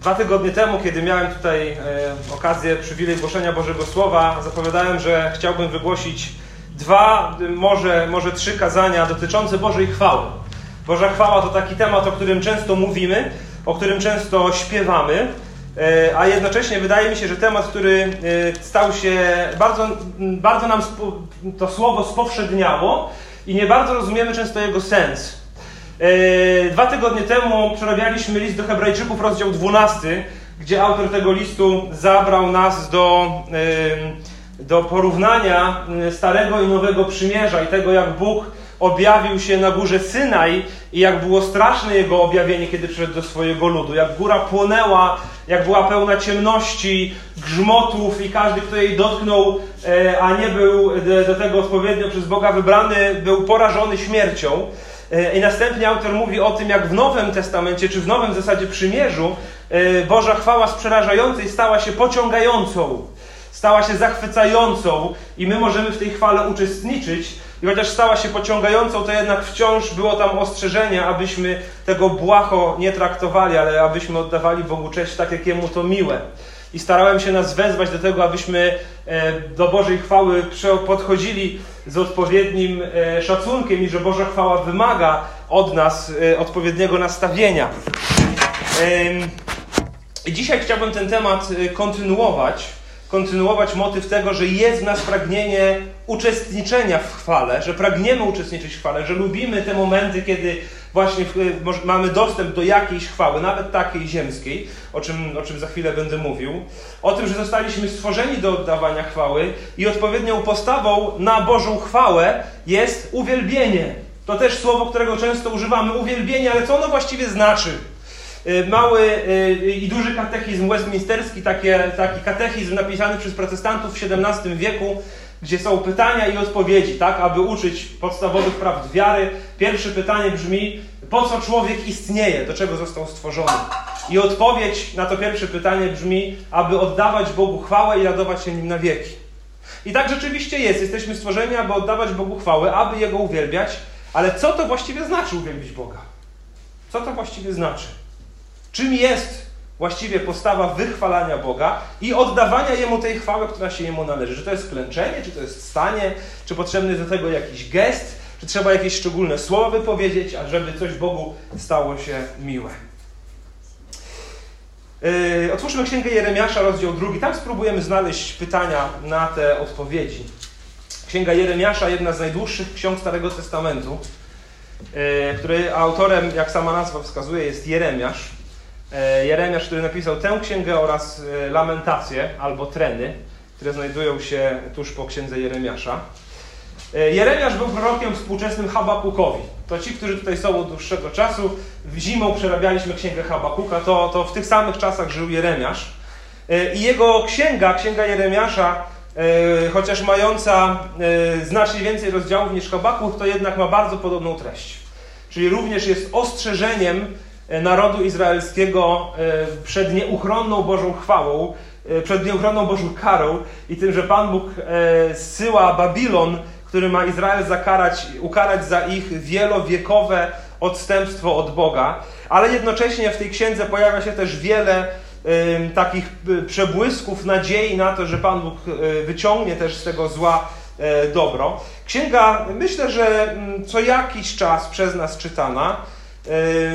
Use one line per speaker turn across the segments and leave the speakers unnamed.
Dwa tygodnie temu, kiedy miałem tutaj e, okazję, przywilej głoszenia Bożego Słowa, zapowiadałem, że chciałbym wygłosić dwa, może, może trzy kazania dotyczące Bożej chwały. Boża chwała to taki temat, o którym często mówimy, o którym często śpiewamy, e, a jednocześnie wydaje mi się, że temat, który e, stał się bardzo, bardzo nam to słowo spowszedniało i nie bardzo rozumiemy często jego sens. E, dwa tygodnie temu przerabialiśmy list do Hebrajczyków, rozdział 12, gdzie autor tego listu zabrał nas do, do porównania Starego i Nowego Przymierza i tego, jak Bóg objawił się na górze Synaj i jak było straszne jego objawienie, kiedy przyszedł do swojego ludu. Jak góra płonęła, jak była pełna ciemności, grzmotów i każdy, kto jej dotknął, a nie był do tego odpowiednio przez Boga wybrany, był porażony śmiercią. E, I następnie autor mówi o tym, jak w Nowym Testamencie, czy w Nowym zasadzie przymierzu, e, Boża chwała z przerażającej stała się pociągającą, stała się zachwycającą i my możemy w tej chwale uczestniczyć. I chociaż stała się pociągającą, to jednak wciąż było tam ostrzeżenie, abyśmy tego błaho nie traktowali, ale abyśmy oddawali Bogu cześć tak, jak Jemu to miłe i starałem się nas wezwać do tego, abyśmy e, do Bożej chwały podchodzili z odpowiednim e, szacunkiem i że Boża chwała wymaga od nas e, odpowiedniego nastawienia. Dzisiaj chciałbym ten temat kontynuować kontynuować motyw tego, że jest w nas pragnienie uczestniczenia w chwale, że pragniemy uczestniczyć w chwale, że lubimy te momenty, kiedy właśnie mamy dostęp do jakiejś chwały, nawet takiej ziemskiej, o czym, o czym za chwilę będę mówił, o tym, że zostaliśmy stworzeni do oddawania chwały i odpowiednią postawą na Bożą chwałę jest uwielbienie. To też słowo, którego często używamy, uwielbienie, ale co ono właściwie znaczy? Y, mały y, i duży katechizm westminsterski, taki katechizm napisany przez protestantów w XVII wieku, gdzie są pytania i odpowiedzi, tak, aby uczyć podstawowych prawd wiary. Pierwsze pytanie brzmi, po co człowiek istnieje, do czego został stworzony? I odpowiedź na to pierwsze pytanie brzmi, aby oddawać Bogu chwałę i radować się Nim na wieki. I tak rzeczywiście jest. Jesteśmy stworzeni, aby oddawać Bogu chwałę, aby Jego uwielbiać, ale co to właściwie znaczy uwielbić Boga? Co to właściwie znaczy? Czym jest właściwie postawa wychwalania Boga i oddawania Jemu tej chwały, która się Jemu należy? Czy to jest klęczenie, czy to jest stanie, czy potrzebny jest do tego jakiś gest, czy trzeba jakieś szczególne słowa wypowiedzieć, ażeby coś Bogu stało się miłe? Yy, otwórzmy Księgę Jeremiasza, rozdział drugi. Tam spróbujemy znaleźć pytania na te odpowiedzi. Księga Jeremiasza, jedna z najdłuższych ksiąg Starego Testamentu, yy, który autorem, jak sama nazwa wskazuje, jest Jeremiasz. E, Jeremiasz, który napisał tę księgę oraz e, lamentacje albo treny, które znajdują się tuż po księdze Jeremiasza. E, Jeremiasz był prorokiem współczesnym Habakukowi. To ci, którzy tutaj są od dłuższego czasu, zimą przerabialiśmy księgę Habakuka, to, to w tych samych czasach żył Jeremiasz. I jego księga, księga Jeremiasza, chociaż mająca znacznie więcej rozdziałów niż Habakuk, to jednak ma bardzo podobną treść. Czyli również jest ostrzeżeniem narodu izraelskiego e, przed nieuchronną Bożą chwałą, e, przed nieuchronną Bożą karą i tym, że Pan Bóg zsyła Babilon, który ma Izrael zakarać, ukarać za ich wielowiekowe odstępstwo od Boga, ale jednocześnie w tej księdze pojawia się też wiele takich przebłysków nadziei na to, że Pan Bóg wyciągnie też z tego zła dobro. Księga, myślę, że mm, co jakiś czas przez nas czytana, E,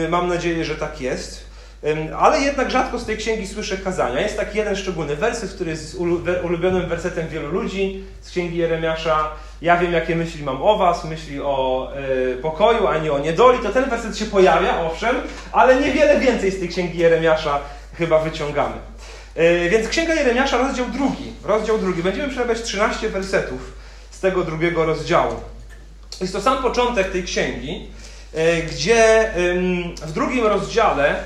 mam nadzieję, że tak jest. Ale jednak rzadko z tej księgi słyszę kazania. Jest taki jeden szczególny werset, który jest ulubionym wersetem wielu ludzi z księgi Jeremiasza. Ja wiem, jakie myśli mam o Was, myśli o e, pokoju, a nie o niedoli. To ten werset się pojawia, owszem, ale niewiele więcej z tej księgi Jeremiasza chyba wyciągamy. E, więc księga Jeremiasza, rozdział drugi. Rozdział drugi. Będziemy przerabiać 13 wersetów z tego drugiego rozdziału. Jest to sam początek tej księgi. E, gdzie w drugim rozdziale e,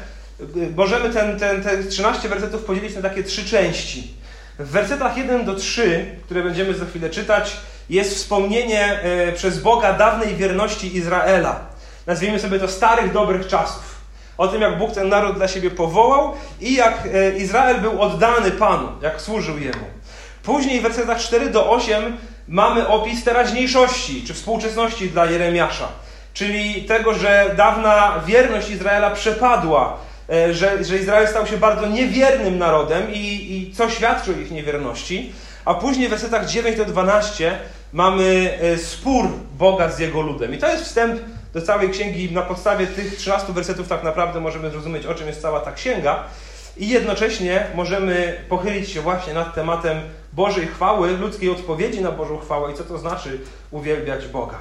możemy ten, ten, te 13 wersetów podzielić na takie trzy części. W wersetach 1 do 3, które będziemy za chwilę czytać, jest wspomnienie e, przez Boga dawnej wierności Izraela. Nazwijmy sobie to starych, dobrych czasów. O tym, jak Bóg ten naród dla siebie powołał i jak Izrael był oddany Panu, jak służył Jemu. Później w wersetach 4 do 8 mamy opis teraźniejszości czy współczesności dla Jeremiasza czyli tego, że dawna wierność Izraela przepadła e, że, że Izrael stał się bardzo niewiernym narodem i, i co świadczy o ich niewierności. A później w wersetach 9 do 12 mamy e, spór Boga z jego ludem. I to jest wstęp do całej księgi. Na podstawie tych 13 wersetów tak naprawdę możemy zrozumieć, o czym jest cała ta księga. I jednocześnie możemy pochylić się właśnie nad tematem Bożej chwały, ludzkiej odpowiedzi na Bożą chwałę i co to znaczy uwielbiać Boga.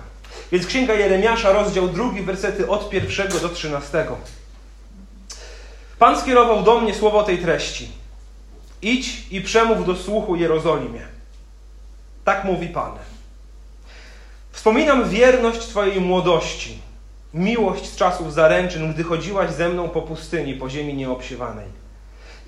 Więc Księga Jeremiasza, rozdział drugi, wersety od pierwszego do trzynastego. Pan skierował do mnie słowo tej treści. Idź i przemów do słuchu Jerozolimie. Tak mówi Pan. Wspominam wierność Twojej młodości, miłość z czasów zaręczyn, gdy chodziłaś ze mną po pustyni, po ziemi nieobsiewanej.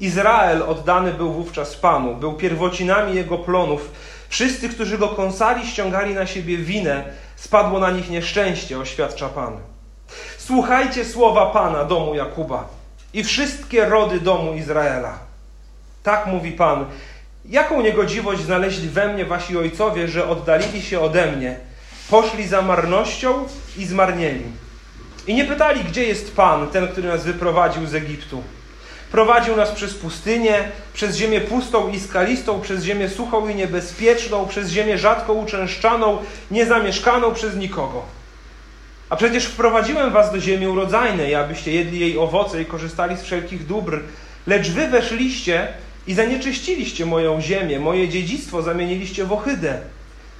Izrael oddany był wówczas Panu, był pierwocinami jego plonów. Wszyscy, którzy go kąsali, ściągali na siebie winę, spadło na nich nieszczęście, oświadcza Pan. Słuchajcie słowa Pana, domu Jakuba i wszystkie rody domu Izraela. Tak mówi Pan. Jaką niegodziwość znaleźli we mnie wasi ojcowie, że oddalili się ode mnie, poszli za marnością i zmarnieli. I nie pytali, gdzie jest Pan, ten, który nas wyprowadził z Egiptu. Prowadził nas przez pustynię, przez ziemię pustą i skalistą, przez ziemię suchą i niebezpieczną, przez ziemię rzadko uczęszczaną, niezamieszkaną przez nikogo. A przecież wprowadziłem was do ziemi urodzajnej, abyście jedli jej owoce i korzystali z wszelkich dóbr. Lecz wy weszliście i zanieczyściliście moją ziemię, moje dziedzictwo zamieniliście w ohydę.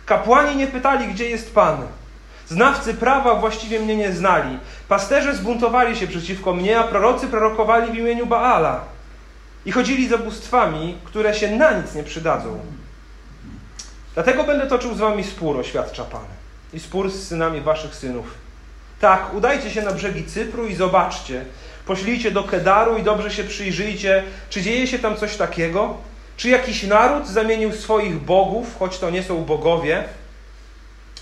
Kapłani nie pytali, gdzie jest Pan. Znawcy prawa właściwie mnie nie znali. Pasterze zbuntowali się przeciwko mnie, a prorocy prorokowali w imieniu Baala. I chodzili za bóstwami, które się na nic nie przydadzą. Dlatego będę toczył z wami spór, oświadcza Pan. I spór z synami waszych synów. Tak, udajcie się na brzegi Cypru i zobaczcie. Poślijcie do Kedaru i dobrze się przyjrzyjcie, czy dzieje się tam coś takiego? Czy jakiś naród zamienił swoich bogów, choć to nie są bogowie,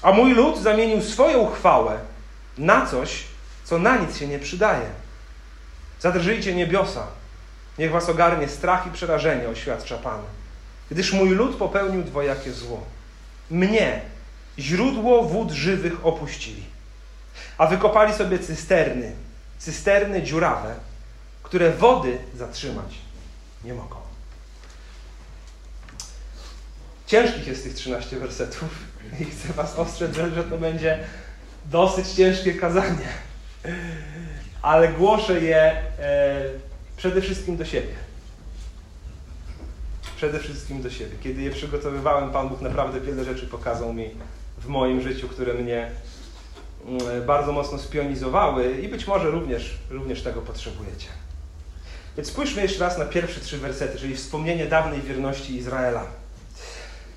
a mój lud zamienił swoją chwałę na coś, co na nic się nie przydaje. Zadrżyjcie niebiosa, niech was ogarnie strach i przerażenie, oświadcza Pan. Gdyż mój lud popełnił dwojakie zło. Mnie, źródło wód żywych, opuścili. A wykopali sobie cysterny, cysterny dziurawe, które wody zatrzymać nie mogą. Ciężkich jest tych 13 wersetów i chcę Was ostrzec, że to będzie dosyć ciężkie kazanie. Ale głoszę je e, przede wszystkim do siebie. Przede wszystkim do siebie. Kiedy je przygotowywałem, Pan Bóg naprawdę wiele rzeczy pokazał mi w moim życiu, które mnie mm, bardzo mocno spionizowały i być może również, również tego potrzebujecie. Więc spójrzmy jeszcze raz na pierwsze trzy wersety, czyli wspomnienie dawnej wierności Izraela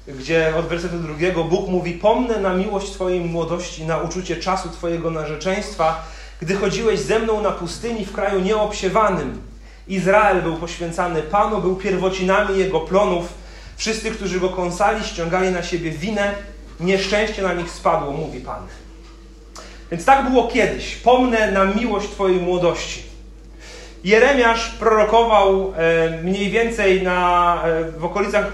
gdzie od wersetu drugiego Bóg mówi: Pomnę na miłość Twojej młodości, na uczucie czasu Twojego narzeczeństwa, gdy chodziłeś ze mną na pustyni w kraju nieobsiewanym. Izrael był poświęcany Panu, był pierwocinami jego plonów. Wszyscy, którzy go kąsali, ściągali na siebie winę, nieszczęście na nich spadło, mówi Pan. Więc tak było kiedyś. Pomnę na miłość Twojej młodości. Jeremiasz prorokował e, mniej więcej na, e, w okolicach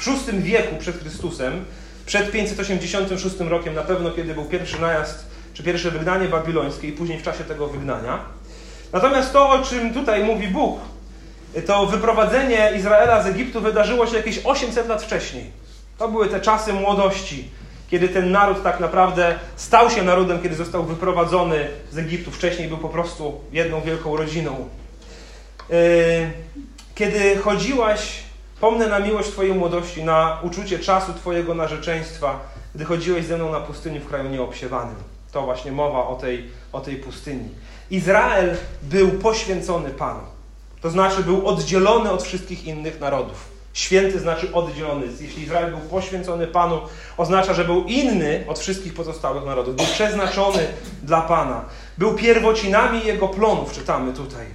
w VI wieku przed Chrystusem, przed 586 rokiem na pewno, kiedy był pierwszy najazd, czy pierwsze wygnanie babilońskie i później w czasie tego wygnania. Natomiast to, o czym tutaj mówi Bóg, to wyprowadzenie Izraela z Egiptu wydarzyło się jakieś 800 lat wcześniej. To były te czasy młodości, kiedy ten naród tak naprawdę stał się narodem, kiedy został wyprowadzony z Egiptu. Wcześniej był po prostu jedną wielką rodziną. Yy, kiedy chodziłaś Pomnę na miłość Twojej młodości, na uczucie czasu Twojego narzeczeństwa, gdy chodziłeś ze mną na pustyni w kraju nieobsiewanym. To właśnie mowa o tej, o tej pustyni. Izrael był poświęcony Panu. To znaczy był oddzielony od wszystkich innych narodów. Święty znaczy oddzielony. Jeśli Izrael był poświęcony Panu, oznacza, że był inny od wszystkich pozostałych narodów. Był przeznaczony dla Pana. Był pierwocinami jego plonów, czytamy tutaj.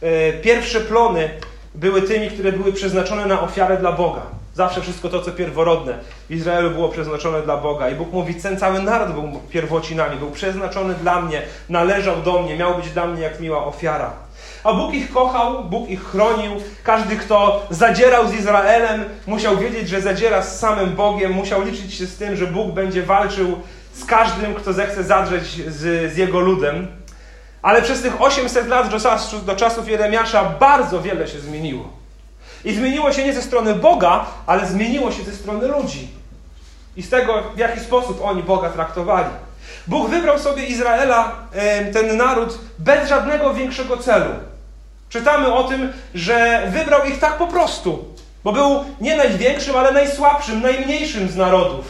E, pierwsze plony były tymi, które były przeznaczone na ofiarę dla Boga. Zawsze wszystko to, co pierworodne w Izraelu było przeznaczone dla Boga. I Bóg mówi, ten cały naród był pierwocinami, był przeznaczony dla mnie, należał do mnie, miał być dla mnie jak miła ofiara. A Bóg ich kochał, Bóg ich chronił. Każdy, kto zadzierał z Izraelem, musiał wiedzieć, że zadziera z samym Bogiem, musiał liczyć się z tym, że Bóg będzie walczył z każdym, kto zechce zadrzeć z, z jego ludem. Ale przez tych 800 lat do, do czasów Jeremiasza bardzo wiele się zmieniło. I zmieniło się nie ze strony Boga, ale zmieniło się ze strony ludzi. I z tego, w jaki sposób oni Boga traktowali. Bóg wybrał sobie Izraela, ten naród, bez żadnego większego celu. Czytamy o tym, że wybrał ich tak po prostu, bo był nie największym, ale najsłabszym, najmniejszym z narodów.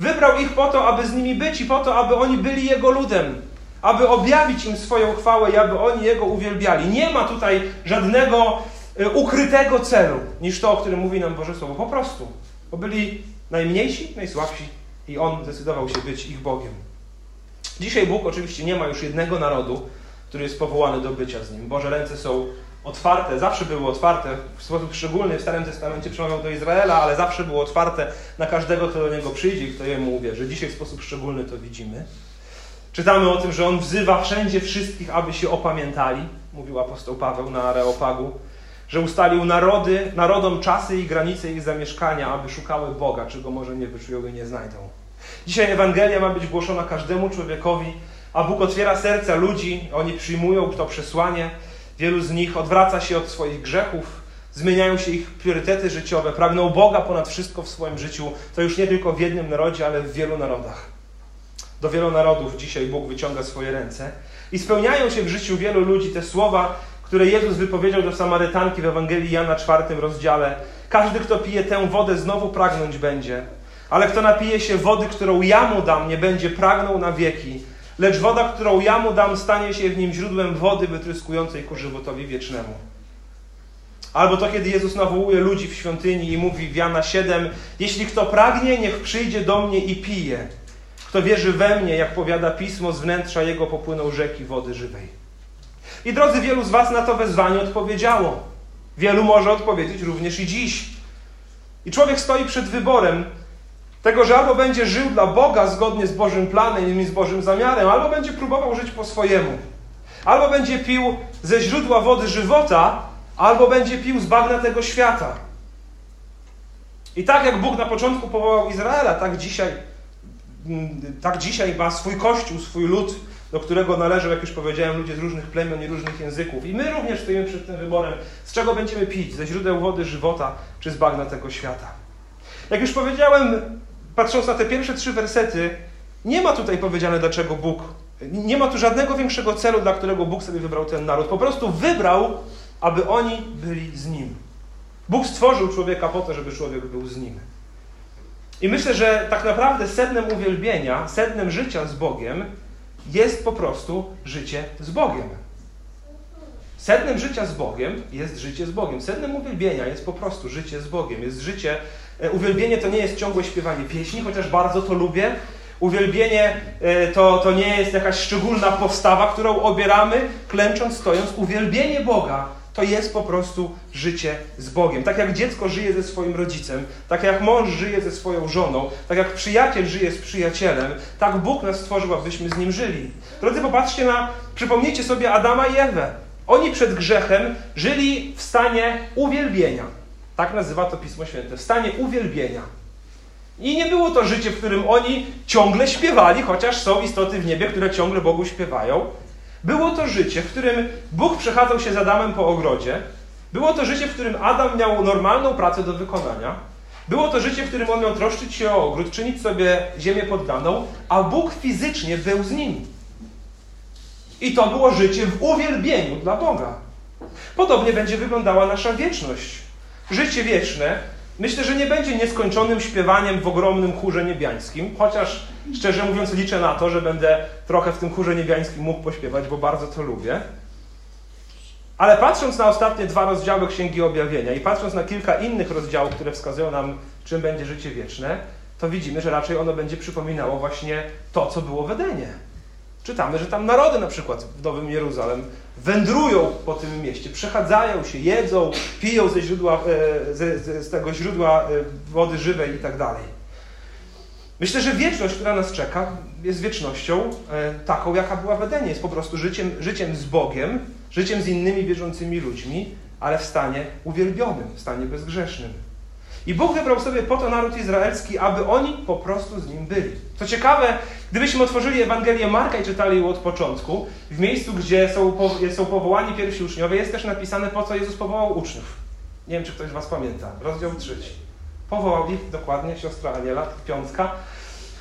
Wybrał ich po to, aby z nimi być i po to, aby oni byli Jego ludem, aby objawić im swoją chwałę i aby oni Jego uwielbiali. Nie ma tutaj żadnego e, ukrytego celu niż to, o którym mówi nam Boże Słowo. Po prostu. Bo byli najmniejsi, najsłabsi i On zdecydował się być ich Bogiem. Dzisiaj Bóg oczywiście nie ma już jednego narodu, który jest powołany do bycia z Nim. Boże ręce są otwarte, zawsze były otwarte, w sposób szczególny w Starym Testamencie przemawiał do Izraela, ale zawsze było otwarte na każdego, kto do Niego przyjdzie i kto Jemu uwierzy. Dzisiaj w sposób szczególny to widzimy. Czytamy o tym, że On wzywa wszędzie wszystkich, aby się opamiętali, mówił apostoł Paweł na Areopagu, że ustalił narody, narodom czasy i granice ich zamieszkania, aby szukały Boga, czego może nie wyczują i nie znajdą. Dzisiaj Ewangelia ma być głoszona każdemu człowiekowi, a Bóg otwiera serca ludzi, oni przyjmują to przesłanie. Wielu z nich odwraca się od swoich grzechów, zmieniają się ich priorytety życiowe, pragną Boga ponad wszystko w swoim życiu. To już nie tylko w jednym narodzie, ale w wielu narodach. Do wielu narodów dzisiaj Bóg wyciąga swoje ręce i spełniają się w życiu wielu ludzi te słowa, które Jezus wypowiedział do Samarytanki w Ewangelii Jana czwartym rozdziale. Każdy, kto pije tę wodę, znowu pragnąć będzie. Ale kto napije się wody, którą ja mu dam, nie będzie pragnął na wieki. Lecz woda, którą ja mu dam, stanie się w nim źródłem wody wytryskującej ku żywotowi wiecznemu. Albo to, kiedy Jezus nawołuje ludzi w świątyni i mówi w Jana 7: Jeśli kto pragnie, niech przyjdzie do mnie i pije. Kto wierzy we mnie, jak powiada pismo, z wnętrza jego popłyną rzeki wody żywej. I drodzy, wielu z Was na to wezwanie odpowiedziało. Wielu może odpowiedzieć również i dziś. I człowiek stoi przed wyborem, tego, że albo będzie żył dla Boga zgodnie z Bożym planem i z Bożym zamiarem, albo będzie próbował żyć po swojemu. Albo będzie pił ze źródła wody żywota, albo będzie pił z bagna tego świata. I tak jak Bóg na początku powołał Izraela, tak dzisiaj, tak dzisiaj ma swój kościół, swój lud, do którego należą, jak już powiedziałem, ludzie z różnych plemion i różnych języków. I my również stoimy przed tym wyborem, z czego będziemy pić, ze źródeł wody żywota, czy z bagna tego świata. Jak już powiedziałem, patrząc na te pierwsze trzy wersety, nie ma tutaj powiedziane, dlaczego Bóg, nie ma tu żadnego większego celu, dla którego Bóg sobie wybrał ten naród. Po prostu wybrał, aby oni byli z Nim. Bóg stworzył człowieka po to, żeby człowiek był z Nim. I myślę, że tak naprawdę sednem uwielbienia, sednem życia z Bogiem jest po prostu życie z Bogiem. Sednem życia z Bogiem jest życie z Bogiem. Sednem uwielbienia jest po prostu życie z Bogiem. Jest życie E, uwielbienie to nie jest ciągłe śpiewanie pieśni, chociaż bardzo to lubię. Uwielbienie e, to, to nie jest jakaś szczególna postawa, którą obieramy, klęcząc, stojąc. Uwielbienie Boga to jest po prostu życie z Bogiem. Tak jak dziecko żyje ze swoim rodzicem, tak jak mąż żyje ze swoją żoną, tak jak przyjaciel żyje z przyjacielem, tak Bóg nas stworzył, abyśmy z nim żyli. Drodzy, popatrzcie na, przypomnijcie sobie Adama i Ewę. Oni przed grzechem żyli w stanie uwielbienia. Tak nazywa to Pismo Święte. W stanie uwielbienia. I nie było to życie, w którym oni ciągle śpiewali, chociaż są istoty w niebie, które ciągle Bogu śpiewają. Było to życie, w którym Bóg przechadzał się z Adamem po ogrodzie. Było to życie, w którym Adam miał normalną pracę do wykonania. Było to życie, w którym on miał troszczyć się o ogród, czynić sobie ziemię poddaną, a Bóg fizycznie był z nim. I to było życie w uwielbieniu dla Boga. Podobnie będzie wyglądała nasza wieczność życie wieczne, myślę, że nie będzie nieskończonym śpiewaniem w ogromnym chórze niebiańskim, chociaż szczerze mówiąc liczę na to, że będę trochę w tym chórze niebiańskim mógł pośpiewać, bo bardzo to lubię. Ale patrząc na ostatnie dwa rozdziały Księgi Objawienia i patrząc na kilka innych rozdziałów, które wskazują nam, czym będzie życie wieczne, to widzimy, że raczej ono będzie przypominało właśnie to, co było w Edenie. Czytamy, że tam narody na przykład w Nowym Jeruzalem wędrują po tym mieście, przechadzają się, jedzą, piją ze źródła, e, z, z tego źródła e, wody żywej i tak dalej. Myślę, że wieczność, która nas czeka, jest wiecznością e, taką, jaka była w Edenie. Jest po prostu życiem, życiem z Bogiem, życiem z innymi wierzącymi ludźmi, ale w stanie uwielbionym, w stanie bezgrzesznym. I Bóg wybrał sobie po to naród izraelski, aby oni po prostu z nim byli. Co ciekawe, gdybyśmy otworzyli Ewangelię Marka i czytali ją od początku, w miejscu, gdzie są, są powołani pierwsi uczniowie, jest też napisane, po co Jezus powołał uczniów. Nie wiem, czy ktoś z Was pamięta. Rozdział trzeci. Powołał ich, dokładnie, siostra Aniela, piątka.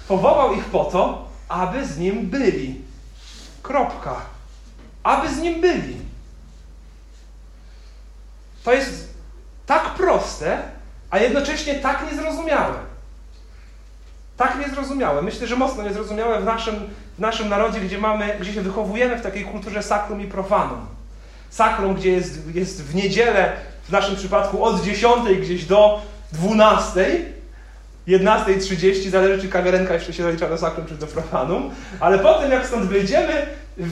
Powołał ich po to, aby z nim byli. Kropka. Aby z nim byli. To jest tak proste, a jednocześnie tak niezrozumiałe. Tak niezrozumiałe. Myślę, że mocno niezrozumiałe w naszym, w naszym narodzie, gdzie, mamy, gdzie się wychowujemy w takiej kulturze sakrum i profanum. Sakrum, gdzie jest, jest w niedzielę, w naszym przypadku od 10 gdzieś do 12, 11.30, zależy czy kawiarenka jeszcze się zalicza do sakrum czy do profanum, ale potem jak stąd wyjdziemy,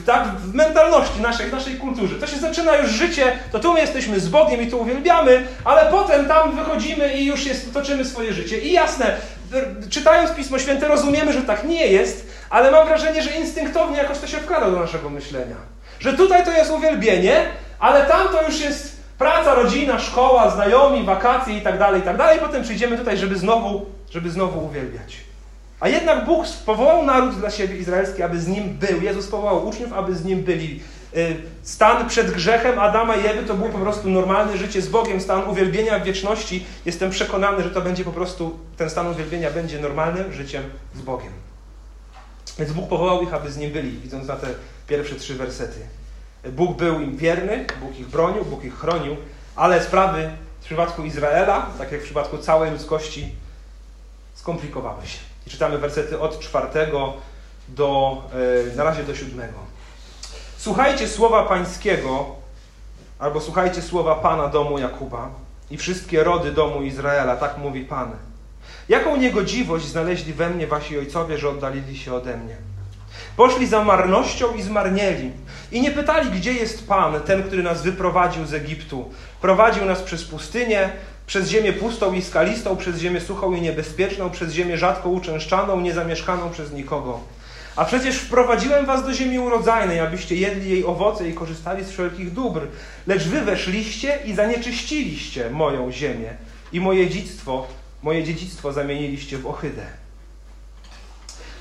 tak, w mentalności naszej, w naszej kulturze. To się zaczyna już życie, to tu my jesteśmy z Bogiem i tu uwielbiamy, ale potem tam wychodzimy i już jest, toczymy swoje życie. I jasne, czytając Pismo Święte rozumiemy, że tak nie jest, ale mam wrażenie, że instynktownie jakoś to się wkłada do naszego myślenia. Że tutaj to jest uwielbienie, ale tam to już jest praca, rodzina, szkoła, znajomi, wakacje i tak dalej, i tak dalej. Potem przyjdziemy tutaj, żeby znowu, żeby znowu uwielbiać. A jednak Bóg powołał naród dla siebie izraelski, aby z nim był. Jezus powołał uczniów, aby z nim byli. Y, stan przed grzechem Adama i Ewy to było po prostu normalne życie z Bogiem, stan uwielbienia w wieczności. Jestem przekonany, że to będzie po prostu, ten stan uwielbienia będzie normalnym życiem z Bogiem. Więc Bóg powołał ich, aby z nim byli, widząc na te pierwsze trzy wersety. Bóg był im wierny, Bóg ich bronił, Bóg ich chronił, ale sprawy w przypadku Izraela, tak jak w przypadku całej ludzkości, skomplikowały się. I czytamy wersety od czwartego do, e, na razie do siódmego. Słuchajcie słowa pańskiego, albo słuchajcie słowa Pana domu Jakuba i wszystkie rody domu Izraela, tak mówi Pan. Jaką niegodziwość znaleźli we mnie wasi ojcowie, że oddalili się ode mnie? Poszli za marnością i zmarnieli. I nie pytali, gdzie jest Pan, ten, który nas wyprowadził z Egiptu. Prowadził nas przez pustynię, przez ziemię pustą i skalistą, przez ziemię suchą i niebezpieczną, przez ziemię rzadko uczęszczaną, niezamieszkaną przez nikogo. A przecież wprowadziłem was do ziemi urodzajnej, abyście jedli jej owoce i korzystali z wszelkich dóbr. Lecz wy weszliście i zanieczyściliście moją ziemię i moje dziedzictwo, moje dziedzictwo zamieniliście w ohydę.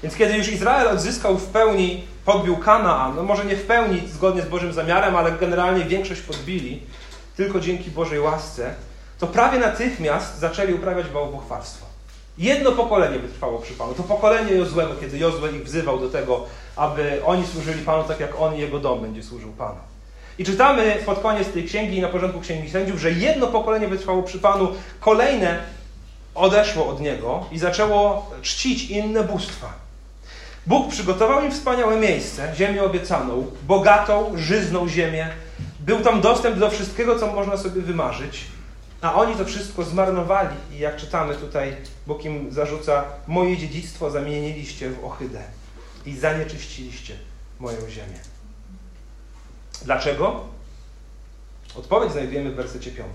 Więc kiedy już Izrael odzyskał w pełni, podbił Kanaan, no może nie w pełni zgodnie z Bożym zamiarem, ale generalnie większość podbili, tylko dzięki Bożej łasce, to prawie natychmiast zaczęli uprawiać bałwochwalstwo. Jedno pokolenie wytrwało przy Panu. To pokolenie Jozłego, kiedy Jozue ich wzywał do tego, aby oni służyli Panu tak, jak on i jego dom będzie służył Panu. I czytamy pod koniec tej księgi i na porządku księgi sędziów, że jedno pokolenie wytrwało przy Panu, kolejne odeszło od niego i zaczęło czcić inne bóstwa. Bóg przygotował im wspaniałe miejsce, ziemię obiecaną, bogatą, żyzną ziemię. Był tam dostęp do wszystkiego, co można sobie wymarzyć. A oni to wszystko zmarnowali i jak czytamy tutaj, Bóg im zarzuca, moje dziedzictwo zamieniliście w ohydę i zanieczyściliście moją ziemię. Dlaczego? Odpowiedź znajdujemy w wersecie 5.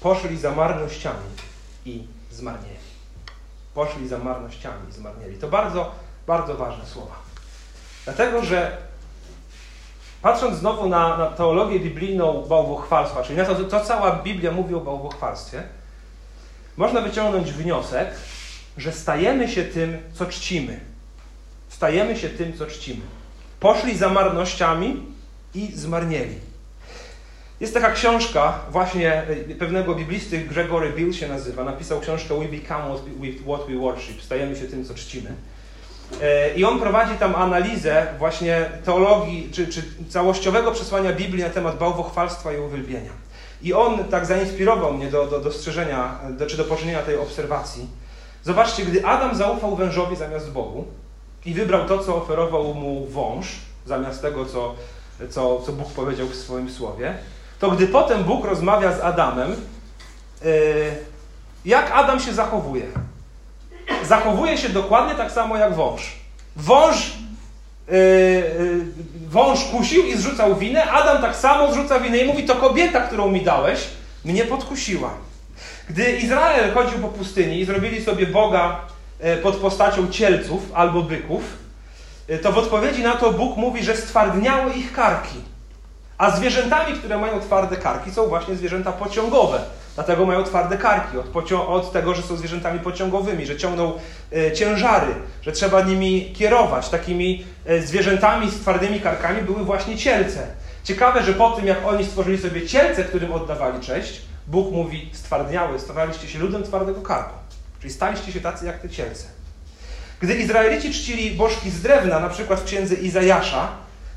Poszli za marnościami i zmarnieli. Poszli za marnościami zmarnieli. To bardzo, bardzo ważne słowa. Dlatego, że Patrząc znowu na, na teologię biblijną bałwochwalstwa, czyli na to, to cała Biblia mówi o bałwochwalstwie, można wyciągnąć wniosek, że stajemy się tym, co czcimy. Stajemy się tym, co czcimy. Poszli za marnościami i zmarnieli. Jest taka książka, właśnie e, pewnego biblisty, Gregory Bill się nazywa, napisał książkę We Become What We Worship, stajemy się tym, co czcimy. E, I on prowadzi tam analizę właśnie teologii, czy, czy całościowego przesłania Biblii na temat bałwochwalstwa i uwielbienia. I on tak zainspirował mnie do, do dostrzeżenia, do, czy do poczynienia tej obserwacji. Zobaczcie, gdy Adam zaufał wężowi zamiast Bogu i wybrał to, co oferował mu wąż, zamiast tego, co, co, co Bóg powiedział w swoim słowie, to gdy potem Bóg rozmawia z Adamem, yy, jak Adam się zachowuje? zachowuje się dokładnie tak samo jak wąż. Wąż, yy, yy, wąż kusił i zrzucał winę, Adam tak samo zrzuca winę i mówi, to kobieta, którą mi dałeś, mnie podkusiła. Gdy Izrael chodził po pustyni i zrobili sobie Boga pod postacią cielców albo byków, to w odpowiedzi na to Bóg mówi, że stwardniały ich karki. A zwierzętami, które mają twarde karki, są właśnie zwierzęta pociągowe. Dlatego mają twarde karki, od, od tego, że są zwierzętami pociągowymi, że ciągną e, ciężary, że trzeba nimi kierować. Takimi e, zwierzętami z twardymi karkami były właśnie cielce. Ciekawe, że po tym, jak oni stworzyli sobie cielce, którym oddawali cześć, Bóg mówi, stwardniały, stawaliście się ludem twardego karku. Czyli staliście się tacy jak te cielce. Gdy Izraelici czcili bożki z drewna, na przykład w księdze Izajasza,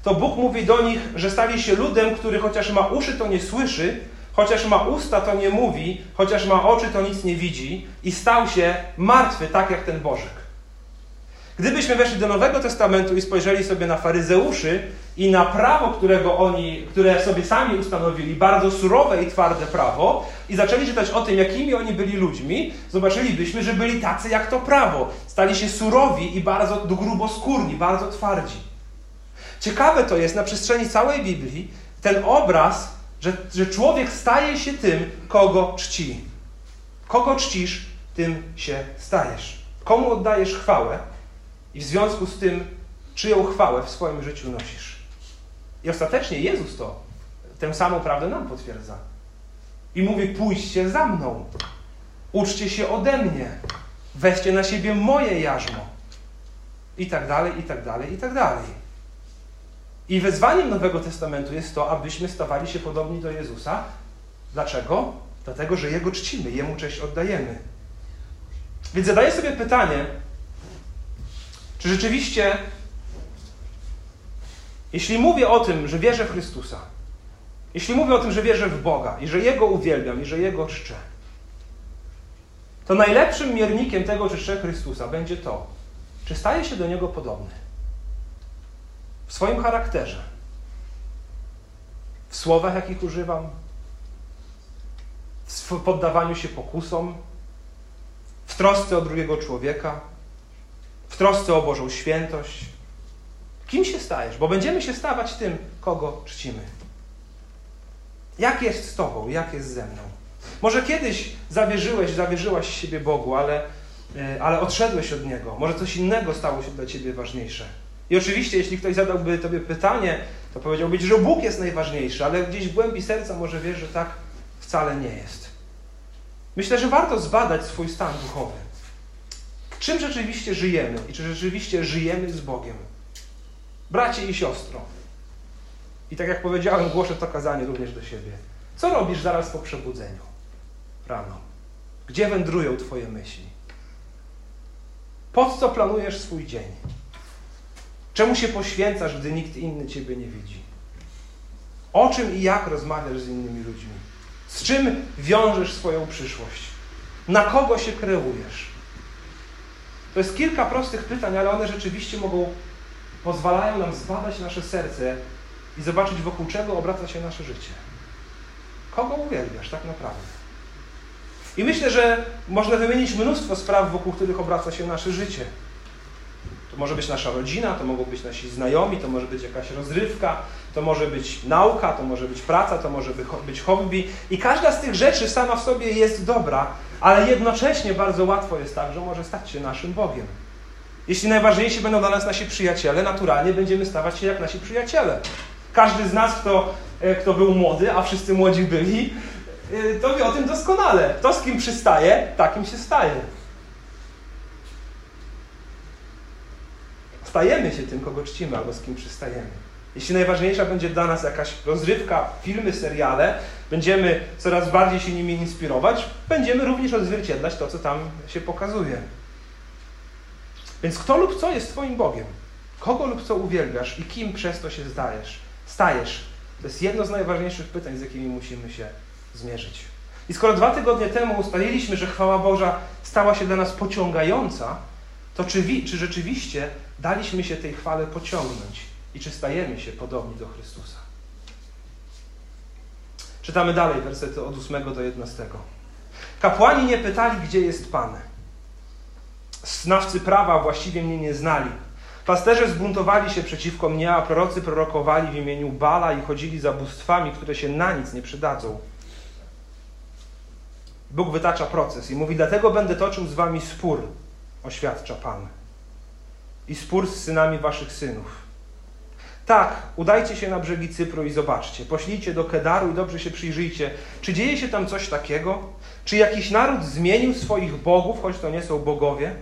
to Bóg mówi do nich, że stali się ludem, który chociaż ma uszy, to nie słyszy, chociaż ma usta, to nie mówi, chociaż ma oczy, to nic nie widzi i stał się martwy, tak jak ten Bożek. Gdybyśmy weszli do Nowego Testamentu i spojrzeli sobie na faryzeuszy i na prawo, którego oni, które sobie sami ustanowili, bardzo surowe i twarde prawo, i zaczęli czytać o tym, jakimi oni byli ludźmi, zobaczylibyśmy, że byli tacy jak to prawo. Stali się surowi i bardzo gruboskórni, bardzo twardzi. Ciekawe to jest na przestrzeni całej Biblii ten obraz, że, że człowiek staje się tym, kogo czci. Kogo czcisz, tym się stajesz. Komu oddajesz chwałę i w związku z tym, czyją chwałę w swoim życiu nosisz. I ostatecznie Jezus to, tę samą prawdę nam potwierdza. I mówi: pójdźcie za mną, uczcie się ode mnie, weźcie na siebie moje jarzmo. I tak dalej, i tak dalej, i tak dalej. I wezwaniem Nowego Testamentu jest to, abyśmy stawali się podobni do Jezusa. Dlaczego? Dlatego, że Jego czcimy, Jemu cześć oddajemy. Więc zadaję sobie pytanie, czy rzeczywiście, jeśli mówię o tym, że wierzę w Chrystusa, jeśli mówię o tym, że wierzę w Boga i że Jego uwielbiam i że Jego czczę, to najlepszym miernikiem tego, czy czczę Chrystusa, będzie to, czy staje się do Niego podobny w swoim charakterze, w słowach, jakich używam, w poddawaniu się pokusom, w trosce o drugiego człowieka, w trosce o Bożą świętość. Kim się stajesz? Bo będziemy się stawać tym, kogo czcimy. Jak jest z Tobą? Jak jest ze mną? Może kiedyś zawierzyłeś, zawierzyłaś siebie Bogu, ale, e, ale odszedłeś od Niego. Może coś innego stało się dla Ciebie ważniejsze. I oczywiście, jeśli ktoś zadałby Tobie pytanie, to powiedziałbyś, że Bóg jest najważniejszy, ale gdzieś w głębi serca może wiesz, że tak wcale nie jest. Myślę, że warto zbadać swój stan duchowy. Czym rzeczywiście żyjemy i czy rzeczywiście żyjemy z Bogiem? Bracie i siostro. I tak jak powiedziałem, głoszę to kazanie również do siebie. Co robisz zaraz po przebudzeniu? Rano. Gdzie wędrują Twoje myśli? Po co planujesz swój dzień? Czemu się poświęcasz, gdy nikt inny Ciebie nie widzi? O czym i jak rozmawiasz z innymi ludźmi? Z czym wiążesz swoją przyszłość? Na kogo się kreujesz? To jest kilka prostych pytań, ale one rzeczywiście mogą, pozwalają nam zbadać nasze serce i zobaczyć, wokół czego obraca się nasze życie. Kogo uwielbiasz tak naprawdę? I myślę, że można wymienić mnóstwo spraw, wokół których obraca się nasze życie. To może być nasza rodzina, to mogą być nasi znajomi, to może być jakaś rozrywka, to może być nauka, to może być praca, to może być hobby. I każda z tych rzeczy sama w sobie jest dobra, ale jednocześnie bardzo łatwo jest tak, że może stać się naszym Bogiem. Jeśli najważniejsi będą dla nas nasi przyjaciele, naturalnie będziemy stawać się jak nasi przyjaciele. Każdy z nas, kto, e, kto był młody, a wszyscy młodzi byli, e, to wie o tym doskonale. To, z kim przystaje, takim się staje. Stajemy się tym, kogo czcimy, albo z kim przystajemy. Jeśli najważniejsza będzie dla nas jakaś rozrywka, filmy, seriale, będziemy coraz bardziej się nimi inspirować, będziemy również odzwierciedlać to, co tam się pokazuje. Więc kto lub co jest Twoim Bogiem? Kogo lub co uwielbiasz i kim przez to się zdajesz, stajesz? To jest jedno z najważniejszych pytań, z jakimi musimy się zmierzyć. I skoro dwa tygodnie temu ustaliliśmy, że chwała Boża stała się dla nas pociągająca, to czy, czy rzeczywiście daliśmy się tej chwale pociągnąć i czy stajemy się podobni do Chrystusa? Czytamy dalej, wersety od 8 do 11. Kapłani nie pytali, gdzie jest Pan. Znawcy prawa właściwie mnie nie znali. Pasterze zbuntowali się przeciwko mnie, a prorocy prorokowali w imieniu Bala i chodzili za bóstwami, które się na nic nie przydadzą. Bóg wytacza proces i mówi: Dlatego będę toczył z wami spór, oświadcza Pan, i spór z synami waszych synów. Tak, udajcie się na brzegi Cypru i zobaczcie. Poślijcie do Kedaru i dobrze się przyjrzyjcie. Czy dzieje się tam coś takiego? Czy jakiś naród zmienił swoich bogów, choć to nie są bogowie?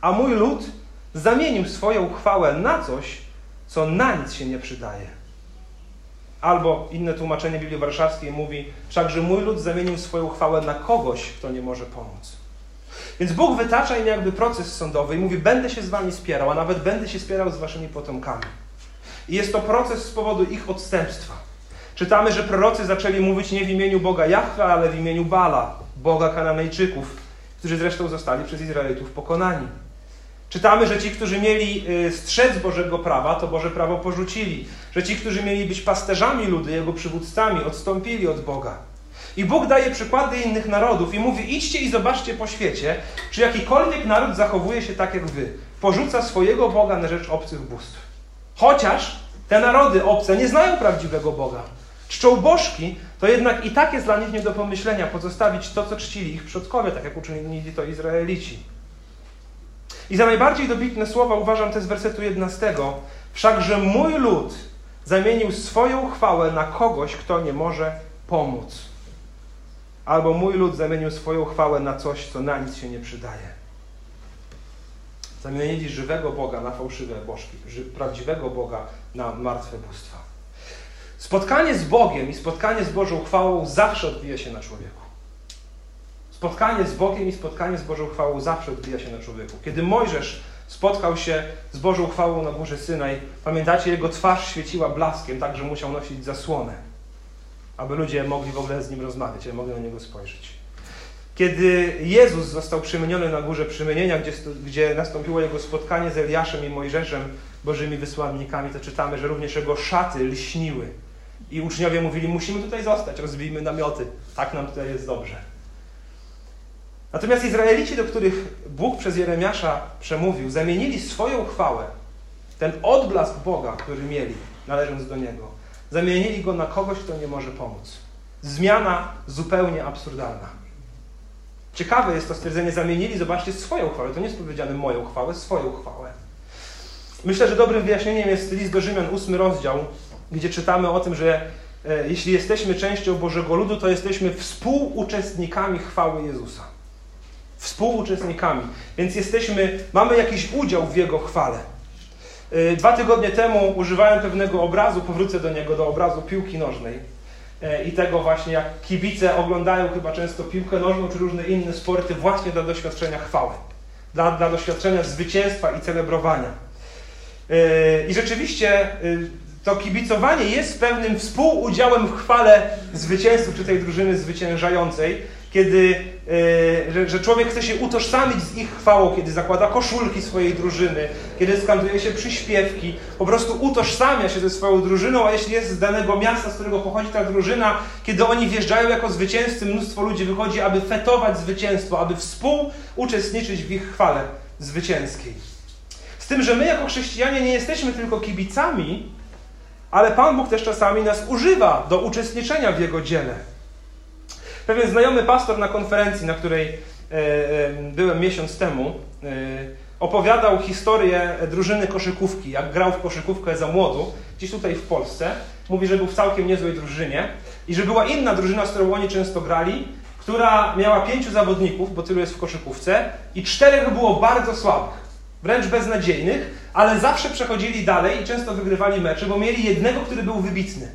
A mój lud zamienił swoją chwałę na coś, co na nic się nie przydaje. Albo inne tłumaczenie Biblii Warszawskiej mówi, wszakże mój lud zamienił swoją chwałę na kogoś, kto nie może pomóc. Więc Bóg wytacza im jakby proces sądowy i mówi, będę się z wami spierał, a nawet będę się spierał z waszymi potomkami. I jest to proces z powodu ich odstępstwa. Czytamy, że prorocy zaczęli mówić nie w imieniu Boga Jahwe, ale w imieniu Bala, Boga Kananejczyków, którzy zresztą zostali przez Izraelitów pokonani. Czytamy, że ci, którzy mieli y, strzec Bożego prawa, to Boże prawo porzucili. Że ci, którzy mieli być pasterzami ludu, jego przywódcami, odstąpili od Boga. I Bóg daje przykłady innych narodów i mówi: idźcie i zobaczcie po świecie, czy jakikolwiek naród zachowuje się tak jak wy. Porzuca swojego Boga na rzecz obcych bóstw. Chociaż te narody obce nie znają prawdziwego Boga. Czczą bożki, to jednak i tak jest dla nich nie do pomyślenia pozostawić to, co czcili ich przodkowie, tak jak uczynili to Izraelici. I za najbardziej dobitne słowa uważam te z wersetu 11. Wszakże mój lud zamienił swoją chwałę na kogoś, kto nie może pomóc. Albo mój lud zamienił swoją chwałę na coś, co na nic się nie przydaje. Zamienili żywego Boga na fałszywe bożki, prawdziwego Boga na martwe bóstwa. Spotkanie z Bogiem i spotkanie z Bożą chwałą zawsze odbija się na człowieku. Spotkanie z Bogiem i spotkanie z Bożą chwałą zawsze odbija się na człowieku. Kiedy Mojżesz spotkał się z Bożą chwałą na górze Synaj, pamiętacie, jego twarz świeciła blaskiem, tak że musiał nosić zasłonę, aby ludzie mogli w ogóle z nim rozmawiać, aby mogli na niego spojrzeć. Kiedy Jezus został przemieniony na górze przemienienia, gdzie, gdzie nastąpiło jego spotkanie z Eliaszem i Mojżeszem, Bożymi wysłannikami, to czytamy, że również jego szaty lśniły. I uczniowie mówili, musimy tutaj zostać, rozbijmy namioty, tak nam tutaj jest dobrze. Natomiast Izraelici, do których Bóg przez Jeremiasza przemówił, zamienili swoją chwałę, ten odblask Boga, który mieli, należąc do Niego, zamienili go na kogoś, kto nie może pomóc. Zmiana zupełnie absurdalna. Ciekawe jest to stwierdzenie, zamienili, zobaczcie, swoją chwałę. To nie jest powiedziane moją chwałę, swoją chwałę. Myślę, że dobrym wyjaśnieniem jest list do Rzymian, ósmy rozdział, gdzie czytamy o tym, że e, jeśli jesteśmy częścią Bożego Ludu, to jesteśmy współuczestnikami chwały Jezusa współuczestnikami. Więc jesteśmy, mamy jakiś udział w Jego chwale. Y, dwa tygodnie temu używałem pewnego obrazu, powrócę do niego, do obrazu piłki nożnej. Y, I tego właśnie, jak kibice oglądają chyba często piłkę nożną czy różne inne sporty właśnie dla doświadczenia chwały, dla, dla doświadczenia zwycięstwa i celebrowania. Y, I rzeczywiście to kibicowanie jest pewnym współudziałem w chwale zwycięstwa czy tej drużyny zwyciężającej, kiedy e, że, że, człowiek chce się utożsamić z ich chwałą, kiedy zakłada koszulki swojej drużyny, kiedy skanduje się przyśpiewki, po prostu utożsamia się ze swoją drużyną, a jeśli jest z danego miasta, z którego pochodzi ta drużyna, kiedy oni wjeżdżają jako zwycięzcy, mnóstwo ludzi wychodzi, aby fetować zwycięstwo, aby współuczestniczyć w ich chwale zwycięskiej. Z tym, że my jako chrześcijanie nie jesteśmy tylko kibicami, ale Pan Bóg też czasami nas używa do uczestniczenia w Jego dziele. Pewien znajomy pastor na konferencji, na której e, e, byłem miesiąc temu, e, opowiadał historię drużyny koszykówki, jak grał w koszykówkę za młodu, gdzieś tutaj w Polsce. Mówi, że był w całkiem niezłej drużynie i że była inna drużyna, z którą oni często grali, która miała pięciu zawodników, bo tylu jest w koszykówce, i czterech było bardzo słabych, wręcz beznadziejnych, ale zawsze przechodzili dalej i często wygrywali mecze, bo mieli jednego, który był wybitny.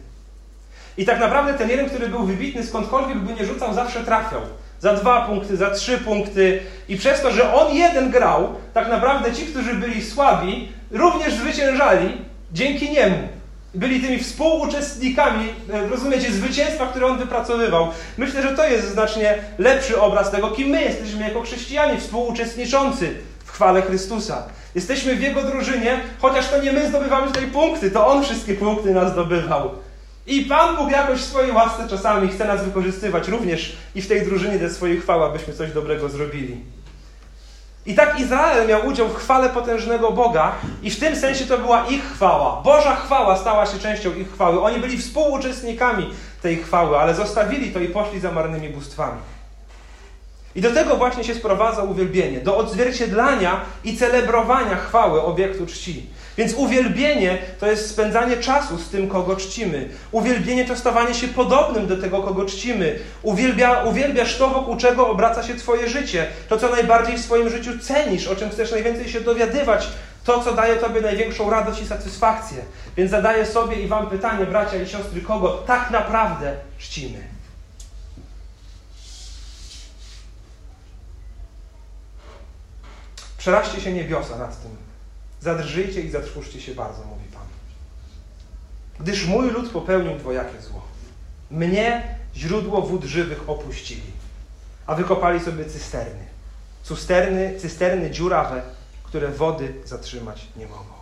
I tak naprawdę ten jeden, który był wybitny, skądkolwiek by nie rzucał, zawsze trafiał. Za dwa punkty, za trzy punkty. I przez to, że on jeden grał, tak naprawdę ci, którzy byli słabi, również zwyciężali dzięki niemu. Byli tymi współuczestnikami, e, rozumiecie, zwycięstwa, które on wypracowywał. Myślę, że to jest znacznie lepszy obraz tego, kim my jesteśmy jako chrześcijanie, współuczestniczący chwale Chrystusa. Jesteśmy w Jego drużynie, chociaż to nie my zdobywamy tutaj punkty, to On wszystkie punkty nas zdobywał. I Pan Bóg jakoś w swojej łasce czasami chce nas wykorzystywać również i w tej drużynie ze swojej chwały, abyśmy coś dobrego zrobili. I tak Izrael miał udział w chwale potężnego Boga i w tym sensie to była ich chwała. Boża chwała stała się częścią ich chwały. Oni byli współuczestnikami tej chwały, ale zostawili to i poszli za marnymi bóstwami. I do tego właśnie się sprowadza uwielbienie, do odzwierciedlania i celebrowania chwały obiektu czci. Więc uwielbienie to jest spędzanie czasu z tym, kogo czcimy. Uwielbienie to stawanie się podobnym do tego, kogo czcimy. Uwielbia, uwielbiasz to, wokół czego obraca się Twoje życie. To, co najbardziej w swoim życiu cenisz, o czym chcesz najwięcej się dowiadywać. To, co daje Tobie największą radość i satysfakcję. Więc zadaję sobie i Wam pytanie, bracia i siostry, kogo tak naprawdę czcimy. Przeraźcie się niebiosa nad tym. Zadrżyjcie i zatrwóżcie się bardzo, mówi Pan. Gdyż mój lud popełnił dwojakie zło. Mnie źródło wód żywych opuścili, a wykopali sobie cysterny. Cysterny, cysterny dziurawe, które wody zatrzymać nie mogą.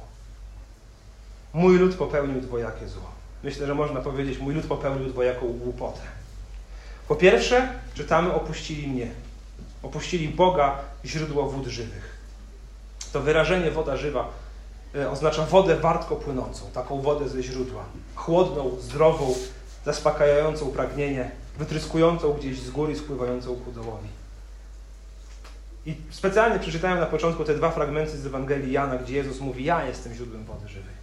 Mój lud popełnił dwojakie zło. Myślę, że można powiedzieć, mój lud popełnił dwojaką głupotę. Po pierwsze, czytamy, opuścili mnie. Opuścili Boga, źródło wód żywych. To wyrażenie woda żywa e, oznacza wodę wartko płynącą, taką wodę ze źródła. Chłodną, zdrową, zaspokajającą pragnienie, wytryskującą gdzieś z góry, spływającą ku dołowi. I specjalnie przeczytałem na początku te dwa fragmenty z Ewangelii Jana, gdzie Jezus mówi: Ja jestem źródłem wody żywej.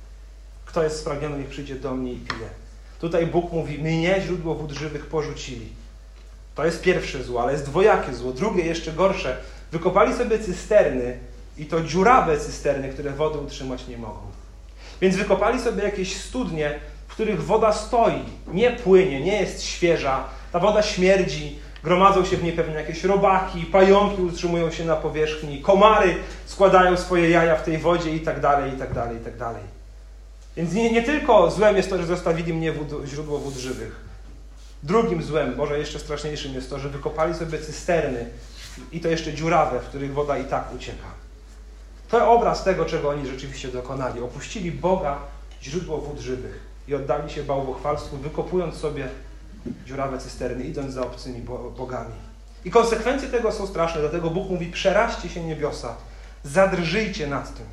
Kto jest spragniony, niech przyjdzie do mnie i pije. Tutaj Bóg mówi: Mnie źródło wód żywych porzucili. To jest pierwsze zło, ale jest dwojakie zło. Drugie, jeszcze gorsze. Wykopali sobie cysterny, i to dziurawe cysterny, które wody utrzymać nie mogą. Więc wykopali sobie jakieś studnie, w których woda stoi, nie płynie, nie jest świeża, ta woda śmierdzi, gromadzą się w niej pewnie jakieś robaki, pająki utrzymują się na powierzchni, komary składają swoje jaja w tej wodzie i tak dalej, i tak dalej, i tak dalej. Więc nie, nie tylko złem jest to, że zostawili mnie wód, źródło wód żywych. Drugim złem, może jeszcze straszniejszym jest to, że wykopali sobie cysterny i to jeszcze dziurawe, w których woda i tak ucieka. To obraz tego, czego oni rzeczywiście dokonali. Opuścili Boga, źródło wód żywych i oddali się bałwochwalstwu, wykopując sobie dziurawe cysterny, idąc za obcymi bogami. I konsekwencje tego są straszne, dlatego Bóg mówi: przeraźcie się niebiosa, zadrżyjcie nad tym,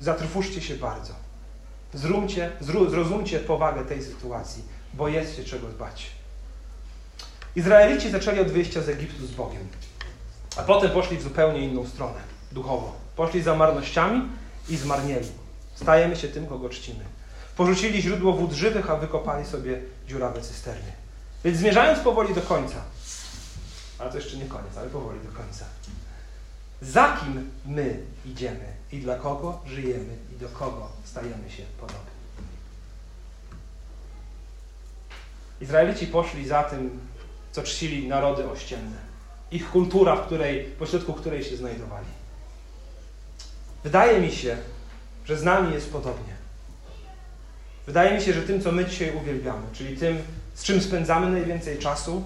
zatrwóżcie się bardzo. Zrumcie, zrozumcie powagę tej sytuacji, bo jest się czego dbać. Izraelici zaczęli od wyjścia z Egiptu z Bogiem, a potem poszli w zupełnie inną stronę, duchowo. Poszli za marnościami i zmarnieli. Stajemy się tym, kogo czcimy. Porzucili źródło wód żywych, a wykopali sobie dziurawe cysterny. Więc zmierzając powoli do końca, ale to jeszcze nie koniec, ale powoli do końca. Za kim my idziemy i dla kogo żyjemy i do kogo stajemy się podobni? Izraelici poszli za tym, co czcili narody ościenne. Ich kultura, w której, pośrodku której się znajdowali. Wydaje mi się, że z nami jest podobnie. Wydaje mi się, że tym, co my dzisiaj uwielbiamy, czyli tym, z czym spędzamy najwięcej czasu,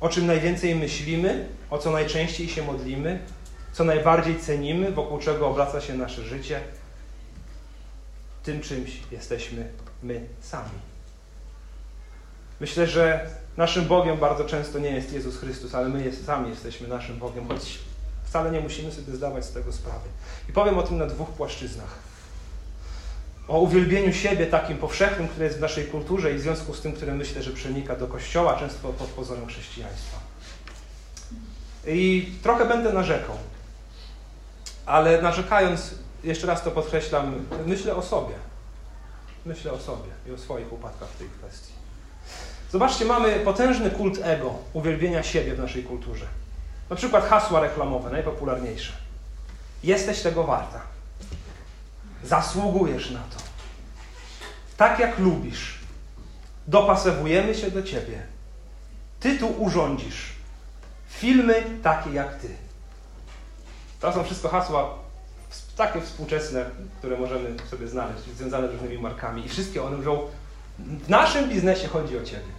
o czym najwięcej myślimy, o co najczęściej się modlimy, co najbardziej cenimy, wokół czego obraca się nasze życie, tym czymś jesteśmy my sami. Myślę, że naszym Bogiem bardzo często nie jest Jezus Chrystus, ale my sami jesteśmy naszym Bogiem, choć Wcale nie musimy sobie zdawać z tego sprawy. I powiem o tym na dwóch płaszczyznach. O uwielbieniu siebie takim powszechnym, które jest w naszej kulturze i w związku z tym, które myślę, że przenika do Kościoła, często pod pozorem chrześcijaństwa. I trochę będę narzekał, ale narzekając, jeszcze raz to podkreślam, myślę o sobie. Myślę o sobie i o swoich upadkach w tej kwestii. Zobaczcie, mamy potężny kult ego, uwielbienia siebie w naszej kulturze. Na przykład hasła reklamowe, najpopularniejsze. Jesteś tego warta. Zasługujesz na to. Tak jak lubisz. Dopasowujemy się do ciebie. Ty tu urządzisz. Filmy takie jak ty. To są wszystko hasła takie współczesne, które możemy sobie znaleźć, związane z różnymi markami. I wszystkie one mówią, w naszym biznesie chodzi o ciebie.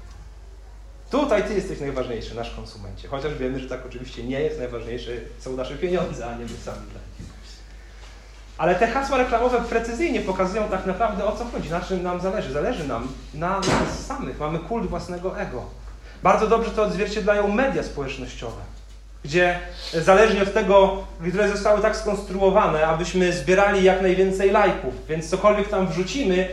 Tutaj ty jesteś najważniejszy, nasz konsumencie. Chociaż wiemy, że tak oczywiście nie jest. Najważniejsze są nasze pieniądze, a nie my sami. Ale te hasła reklamowe precyzyjnie pokazują tak naprawdę o co chodzi, na czym nam zależy. Zależy nam na nas samych. Mamy kult własnego ego. Bardzo dobrze to odzwierciedlają media społecznościowe, gdzie zależnie od tego, które zostały tak skonstruowane, abyśmy zbierali jak najwięcej lajków, więc cokolwiek tam wrzucimy,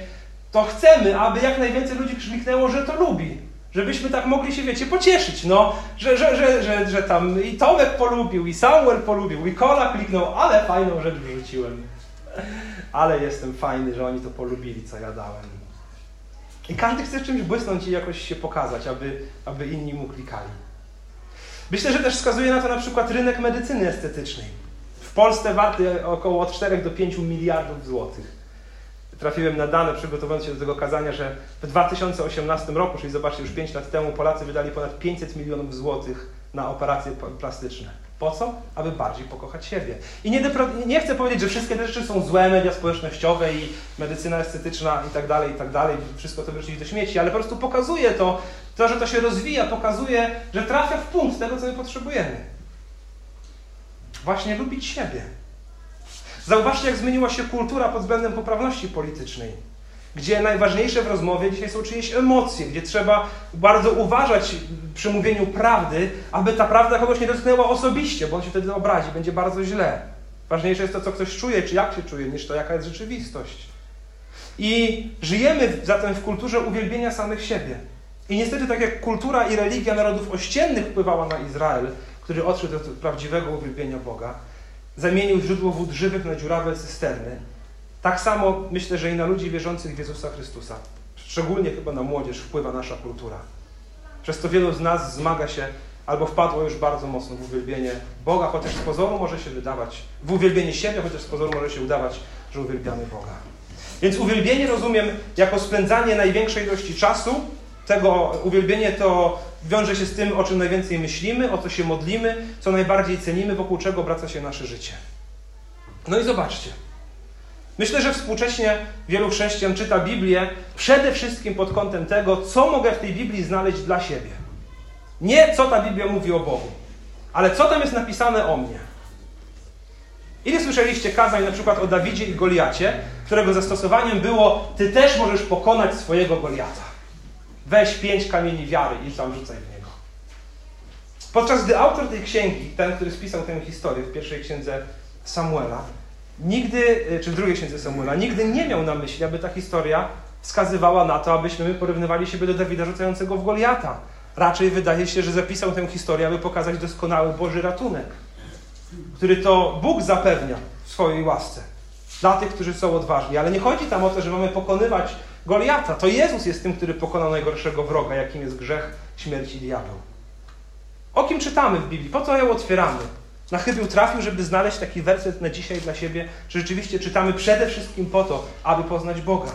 to chcemy, aby jak najwięcej ludzi kliknęło, że to lubi. Żebyśmy tak mogli się, wiecie, pocieszyć, no, że, że, że, że, że tam i Tomek polubił, i Samuel polubił, i Kola kliknął, ale fajną rzecz wrzuciłem. ale jestem fajny, że oni to polubili, co ja dałem. I każdy chce czymś błysnąć i jakoś się pokazać, aby, aby inni mu klikali. Myślę, że też wskazuje na to na przykład rynek medycyny estetycznej. W Polsce warty około od 4 do 5 miliardów złotych. Trafiłem na dane, przygotowując się do tego kazania, że w 2018 roku, czyli zobaczcie, już 5 lat temu, Polacy wydali ponad 500 milionów złotych na operacje plastyczne. Po co? Aby bardziej pokochać siebie. I nie, nie, chcę powiedzieć, że wszystkie te rzeczy są złe, media społecznościowe i medycyna estetyczna i tak dalej, i tak dalej, wszystko to wyrzucić do śmieci, ale po prostu pokazuje to, to, że to się rozwija, pokazuje, że trafia w punkt tego, co my potrzebujemy. Właśnie lubić siebie. Zauważcie, jak zmieniła się kultura pod względem poprawności politycznej gdzie najważniejsze w rozmowie dzisiaj są czyjeś emocje, gdzie trzeba bardzo uważać przy mówieniu prawdy, aby ta prawda kogoś nie dotknęła osobiście, bo on się wtedy obrazi, będzie bardzo źle. Ważniejsze jest to, co ktoś czuje, czy jak się czuje, niż to, jaka jest rzeczywistość. I żyjemy zatem w kulturze uwielbienia samych siebie. I niestety, tak jak kultura i religia narodów ościennych wpływała na Izrael, który odszedł do prawdziwego uwielbienia Boga, zamienił źródło wód żywych na dziurawe cysterny, tak samo myślę, że i na ludzi wierzących w Jezusa Chrystusa, szczególnie chyba na młodzież, wpływa nasza kultura. Przez to wielu z nas zmaga się albo wpadło już bardzo mocno w uwielbienie Boga, chociaż z pozoru może się wydawać, w uwielbienie siebie, chociaż z pozoru może się udawać, że uwielbiamy Boga. Więc uwielbienie rozumiem jako spędzanie największej ilości czasu. Tego uwielbienie to wiąże się z tym, o czym najwięcej myślimy, o co się modlimy, co najbardziej cenimy, wokół czego obraca się nasze życie. No i zobaczcie. Myślę, że współcześnie wielu chrześcijan czyta Biblię przede wszystkim pod kątem tego, co mogę w tej Biblii znaleźć dla siebie. Nie co ta Biblia mówi o Bogu, ale co tam jest napisane o mnie. Ile słyszeliście kazań na przykład o Dawidzie i Goliacie, którego zastosowaniem było Ty też możesz pokonać swojego Goliata. Weź pięć kamieni wiary i tam rzucaj w niego. Podczas gdy autor tej księgi, ten, który spisał tę historię w pierwszej księdze Samuela, nigdy, e, czy w drugiej księdze Samuela, nigdy nie miał na myśli, aby ta historia wskazywała na to, abyśmy my porównywali siebie do Dawida rzucającego w Goliata. Raczej wydaje się, że zapisał tę historię, aby pokazać doskonały Boży ratunek, który to Bóg zapewnia w swojej łasce dla tych, którzy są odważni. Ale nie chodzi tam o to, że mamy pokonywać Goliata. To Jezus jest tym, który pokonał najgorszego wroga, jakim jest grzech, śmierć i diabeł. O kim czytamy w Biblii? Po co ją otwieramy? Na chybił trafił, żeby znaleźć taki werset na dzisiaj dla siebie, że rzeczywiście czytamy przede wszystkim po to, aby poznać Boga.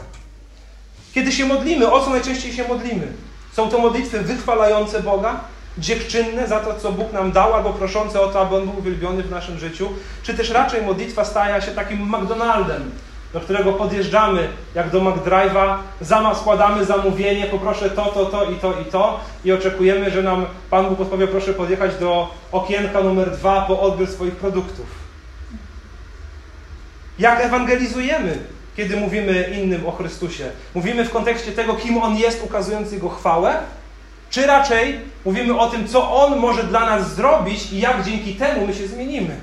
Kiedy się modlimy, o co najczęściej się modlimy? Są to modlitwy wychwalające Boga, dziękczynne za to, co Bóg nam dał, albo proszące o to, aby On był uwielbiony w naszym życiu, czy też raczej modlitwa staje się takim McDonaldem, do którego podjeżdżamy jak do McDrive'a, zama składamy zamówienie, poproszę to, to, to i to i to i oczekujemy, że nam Pan Bóg odpowie, proszę podjechać do okienka numer dwa po odbiór swoich produktów. Jak ewangelizujemy, kiedy mówimy innym o Chrystusie? Mówimy w kontekście tego, kim On jest, ukazując Jego chwałę? Czy raczej mówimy o tym, co On może dla nas zrobić i jak dzięki temu my się zmienimy?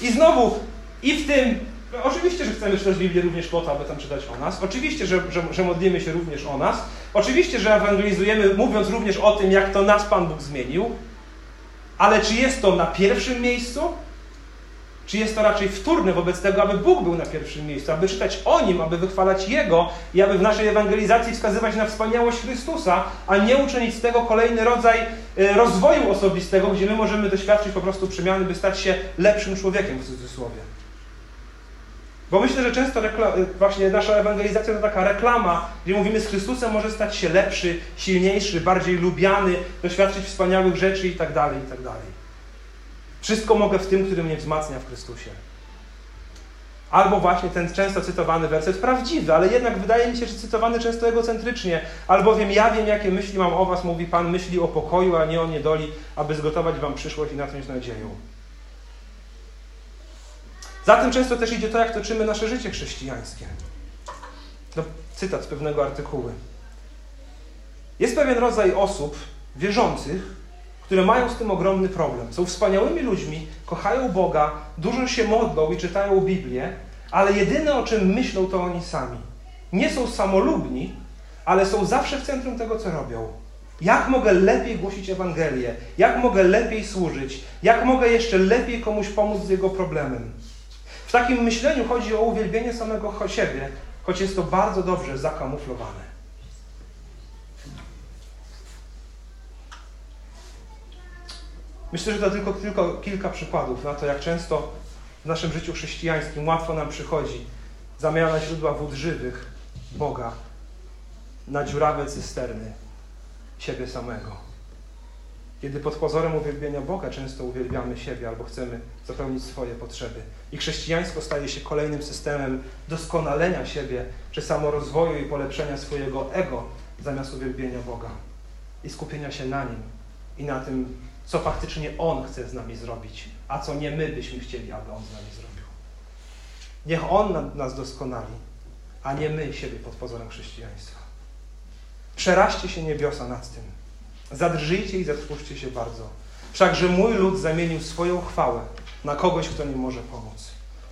I znowu, i w tym no, oczywiście, że chcemy czytać Biblię również po to, aby tam czytać o nas. Oczywiście, że, że, że modlimy się również o nas. Oczywiście, że ewangelizujemy, mówiąc również o tym, jak to nas Pan Bóg zmienił. Ale czy jest to na pierwszym miejscu? Czy jest to raczej wtórne wobec tego, aby Bóg był na pierwszym miejscu, aby czytać o Nim, aby wychwalać Jego i aby w naszej ewangelizacji wskazywać na wspaniałość Chrystusa, a nie uczynić z tego kolejny rodzaj e, rozwoju osobistego, gdzie my możemy doświadczyć po prostu przemiany, by stać się lepszym człowiekiem w cudzysłowie. Bo myślę, że często właśnie nasza ewangelizacja to taka reklama, gdzie mówimy z Chrystusem może stać się lepszy, silniejszy, bardziej lubiany, doświadczyć wspaniałych rzeczy itd., tak itd. Tak Wszystko mogę w tym, który mnie wzmacnia w Chrystusie. Albo właśnie ten często cytowany werset prawdziwy, ale jednak wydaje mi się, że cytowany często egocentrycznie. Albowiem ja wiem, jakie myśli mam o was, mówi Pan, myśli o pokoju, a nie o niedoli, aby zgotować wam przyszłość i natrąć nadzieję. Za tym często też idzie to, jak toczymy nasze życie chrześcijańskie. No, cytat z pewnego artykułu. Jest pewien rodzaj osób wierzących, które mają z tym ogromny problem. Są wspaniałymi ludźmi, kochają Boga, dużo się modlą i czytają Biblię, ale jedyne o czym myślą to oni sami. Nie są samolubni, ale są zawsze w centrum tego, co robią. Jak mogę lepiej głosić Ewangelię? Jak mogę lepiej służyć? Jak mogę jeszcze lepiej komuś pomóc z jego problemem? W takim myśleniu chodzi o uwielbienie samego siebie, choć jest to bardzo dobrze zakamuflowane. Myślę, że to tylko, tylko kilka przykładów na to, jak często w naszym życiu chrześcijańskim łatwo nam przychodzi zamiana źródła wód żywych Boga na dziurawe cysterny siebie samego. Kiedy pod pozorem uwielbienia Boga często uwielbiamy siebie albo chcemy zapełnić swoje potrzeby. I chrześcijaństwo staje się kolejnym systemem doskonalenia siebie, czy samorozwoju i polepszenia swojego ego, zamiast uwielbienia Boga i skupienia się na Nim i na tym, co faktycznie On chce z nami zrobić, a co nie my byśmy chcieli, aby On z nami zrobił. Niech On nas doskonali, a nie my siebie pod pozorem chrześcijaństwa. Przeraźcie się niebiosa nad tym. Zadrżyjcie i zatrwóżcie się bardzo. Wszakże mój lud zamienił swoją chwałę na kogoś, kto nie może pomóc.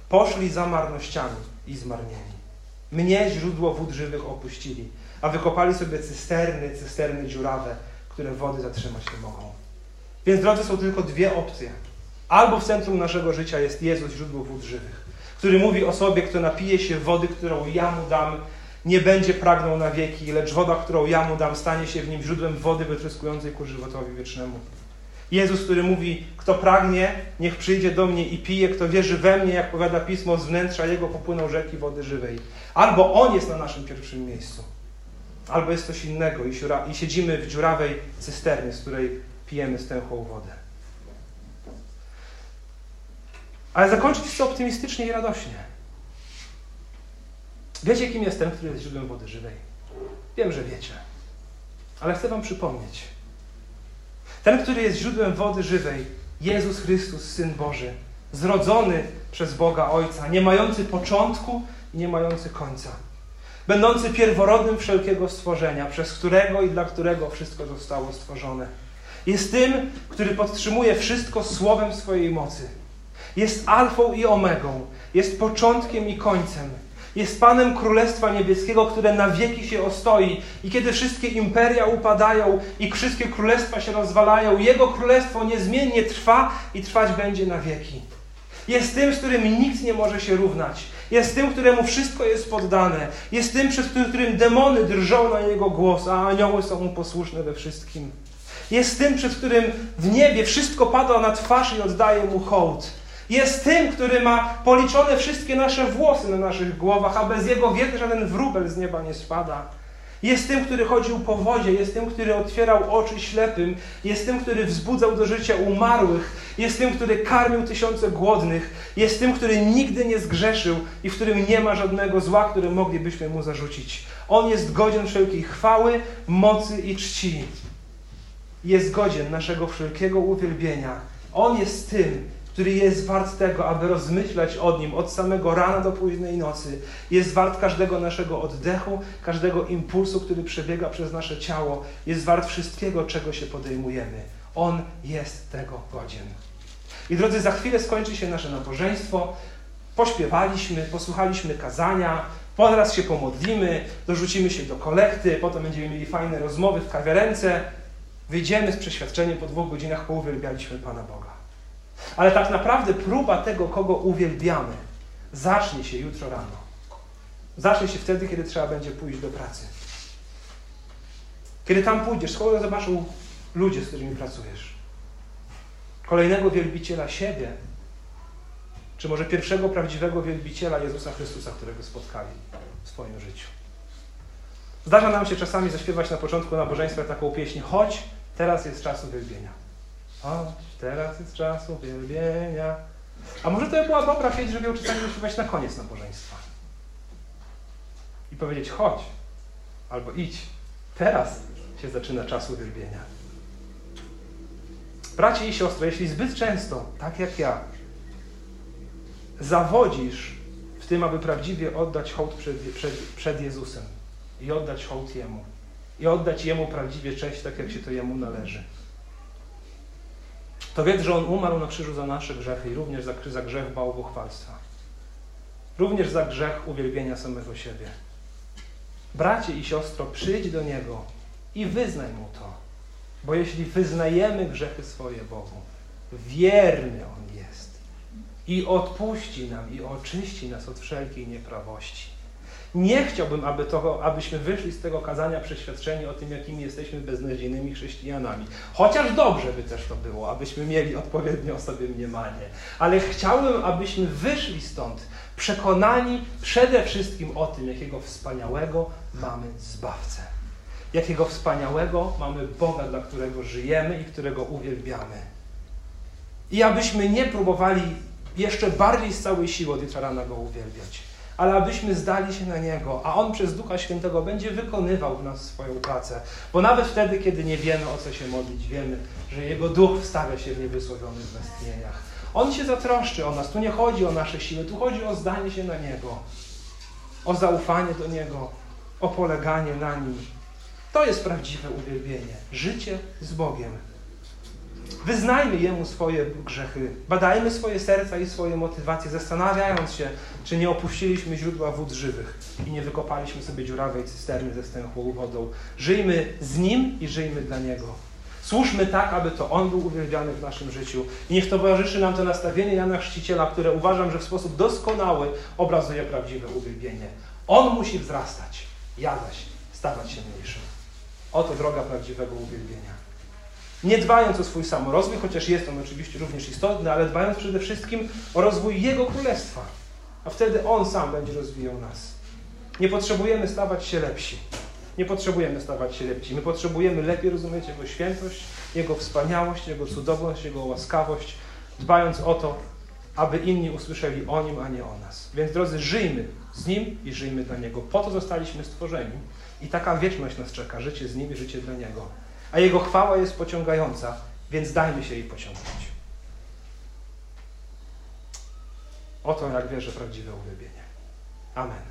Poszli za marnościami i zmarnieni. Mnie źródło wód żywych opuścili, a wykopali sobie cysterny, cysterny dziurawe, które wody zatrzymać nie mogą. Więc drodzy, są tylko dwie opcje. Albo w centrum naszego życia jest Jezus, źródło wód żywych, który mówi o sobie, kto napije się wody, którą ja mu dam, nie będzie pragnął na wieki, lecz woda, którą ja mu dam, stanie się w nim źródłem wody wytryskującej ku żywotowi wiecznemu. Jezus, który mówi, kto pragnie, niech przyjdzie do mnie i pije, kto wierzy we mnie, jak powiada Pismo, z wnętrza Jego popłyną rzeki wody żywej. Albo On jest na naszym pierwszym miejscu, albo jest coś innego i, siura, i siedzimy w dziurawej cysternie, z której pijemy stęchłą wodę. Ale zakończyć chcę optymistycznie i radośnie. Wiecie, kim jest ten, który jest źródłem wody żywej? Wiem, że wiecie, ale chcę Wam przypomnieć. Ten, który jest źródłem wody żywej, Jezus Chrystus, Syn Boży, zrodzony przez Boga Ojca, nie mający początku i nie mający końca, będący pierworodnym wszelkiego stworzenia, przez którego i dla którego wszystko zostało stworzone. Jest tym, który podtrzymuje wszystko słowem swojej mocy. Jest alfą i omegą, jest początkiem i końcem jest Panem Królestwa Niebieskiego, które na wieki się ostoi. I kiedy wszystkie imperia upadają i wszystkie królestwa się rozwalają, Jego Królestwo niezmiennie trwa i trwać będzie na wieki. Jest tym, z którym nikt nie może się równać. Jest tym, któremu wszystko jest poddane. Jest tym, przez którym demony drżą na Jego głos, a anioły są Mu posłuszne we wszystkim. Jest tym, przez którym w niebie wszystko pada na twarz i oddaje Mu hołd. Jest tym, który ma policzone wszystkie nasze włosy na naszych głowach, a bez Jego wiedzy żaden wróbel z nieba nie spada. Jest tym, który chodził po wodzie, jest tym, który otwierał oczy ślepym, jest tym, który wzbudzał do życia umarłych, jest tym, który karmił tysiące głodnych, jest tym, który nigdy nie zgrzeszył i w którym nie ma żadnego zła, które moglibyśmy mu zarzucić. On jest godzien wszelkiej chwały, mocy i czci. Jest godzien naszego wszelkiego uwielbienia. On jest tym, który jest wart tego, aby rozmyślać o Nim od samego rana do późnej nocy. Jest wart każdego naszego oddechu, każdego impulsu, który przebiega przez nasze ciało. Jest wart wszystkiego, czego się podejmujemy. On jest tego godzien. I drodzy, za chwilę skończy się nasze nabożeństwo. Pośpiewaliśmy, posłuchaliśmy kazania, teraz się pomodlimy, dorzucimy się do kolekty, potem będziemy mieli fajne rozmowy w kawiarence. Wyjdziemy z przeświadczeniem po dwóch godzinach, pouwielbialiśmy Pana Boga. Ale tak naprawdę próba tego, kogo uwielbiamy, zacznie się jutro rano. Zacznie się wtedy, kiedy trzeba będzie pójść do pracy. Kiedy tam pójdziesz, kogo zobaczą ludzie, z którymi pracujesz. Kolejnego wielbiciela siebie, czy może pierwszego prawdziwego wielbiciela Jezusa Chrystusa, którego spotkali w swoim życiu. Zdarza nam się czasami zaśpiewać na początku nabożeństwa taką pieśń, choć teraz jest czas uwielbienia. Chodź, teraz jest czas uwielbienia. A może to była dobra chęć, żeby ją czasami zaśpiewać na koniec nabożeństwa. I powiedzieć, chodź, albo idź. Teraz się zaczyna czas uwielbienia. Bracie i siostry, jeśli zbyt często, tak jak ja, zawodzisz w tym, aby prawdziwie oddać hołd przed, przed, przed Jezusem i oddać hołd Jemu i oddać Jemu prawdziwie cześć, tak jak się to Jemu należy, to wiedz, że On umarł na krzyżu za nasze grzechy i również za, za grzech bałwochwalstwa. Również za grzech uwielbienia samego siebie. Bracie i siostro, przyjdź do Niego i wyznaj Mu to. Bo jeśli wyznajemy grzechy swoje Bogu, wierny On jest i odpuści nam i oczyści nas od wszelkiej nieprawości. Nie chciałbym, aby to, abyśmy wyszli z tego kazania przeświadczeni o tym, jakimi jesteśmy beznadziejnymi chrześcijanami. Chociaż dobrze by też to było, abyśmy mieli odpowiednie o sobie mniemanie. Ale chciałbym, abyśmy wyszli stąd przekonani przede wszystkim o tym, jakiego wspaniałego mamy Zbawcę. Jakiego wspaniałego mamy Boga, dla którego żyjemy i którego uwielbiamy. I abyśmy nie próbowali jeszcze bardziej z całej siły od jutra rana Go uwielbiać, ale abyśmy zdali się na Niego, a On przez Ducha Świętego będzie wykonywał w nas swoją pracę. Bo nawet wtedy, kiedy nie wiemy, o co się modlić, wiemy, że Jego Duch wstawia się w niewysłowionych westchnieniach. On się zatroszczy o nas. Tu nie chodzi o nasze siły, tu chodzi o zdanie się na Niego, o zaufanie do Niego, o poleganie na Nim. To jest prawdziwe uwielbienie. Życie z Bogiem. Wyznajmy Jemu swoje grzechy, badajmy swoje serca i swoje motywacje, zastanawiając się, czy nie opuściliśmy źródła wód żywych i nie wykopaliśmy sobie dziurawej cysterny ze stęchłą wodą. Żyjmy z Nim i żyjmy dla Niego. Służmy tak, aby to On był uwielbiany w naszym życiu. I niech towarzyszy nam to nastawienie Jana Chrzciciela, które uważam, że w sposób doskonały obrazuje prawdziwe uwielbienie. On musi wzrastać, ja zaś stawać się mniejszym. Oto droga prawdziwego uwielbienia. Nie dbając o swój samorozwój, chociaż jest on oczywiście również istotny, ale dbając przede wszystkim o rozwój Jego Królestwa. A wtedy On sam będzie rozwijał nas. Nie potrzebujemy stawać się lepsi. Nie potrzebujemy stawać się lepsi. My potrzebujemy lepiej rozumieć Jego świętość, Jego wspaniałość, Jego cudowność, Jego łaskawość, dbając o to, aby inni usłyszeli o Nim, a nie o nas. Więc drodzy, żyjmy z Nim i żyjmy dla Niego. Po to zostaliśmy stworzeni. I taka wieczność nas czeka, życie z Nim i życie dla Niego. A Jego chwała jest pociągająca, więc dajmy się jej pociągnąć. Oto, jak wierzę, prawdziwe uwielbienie. Amen.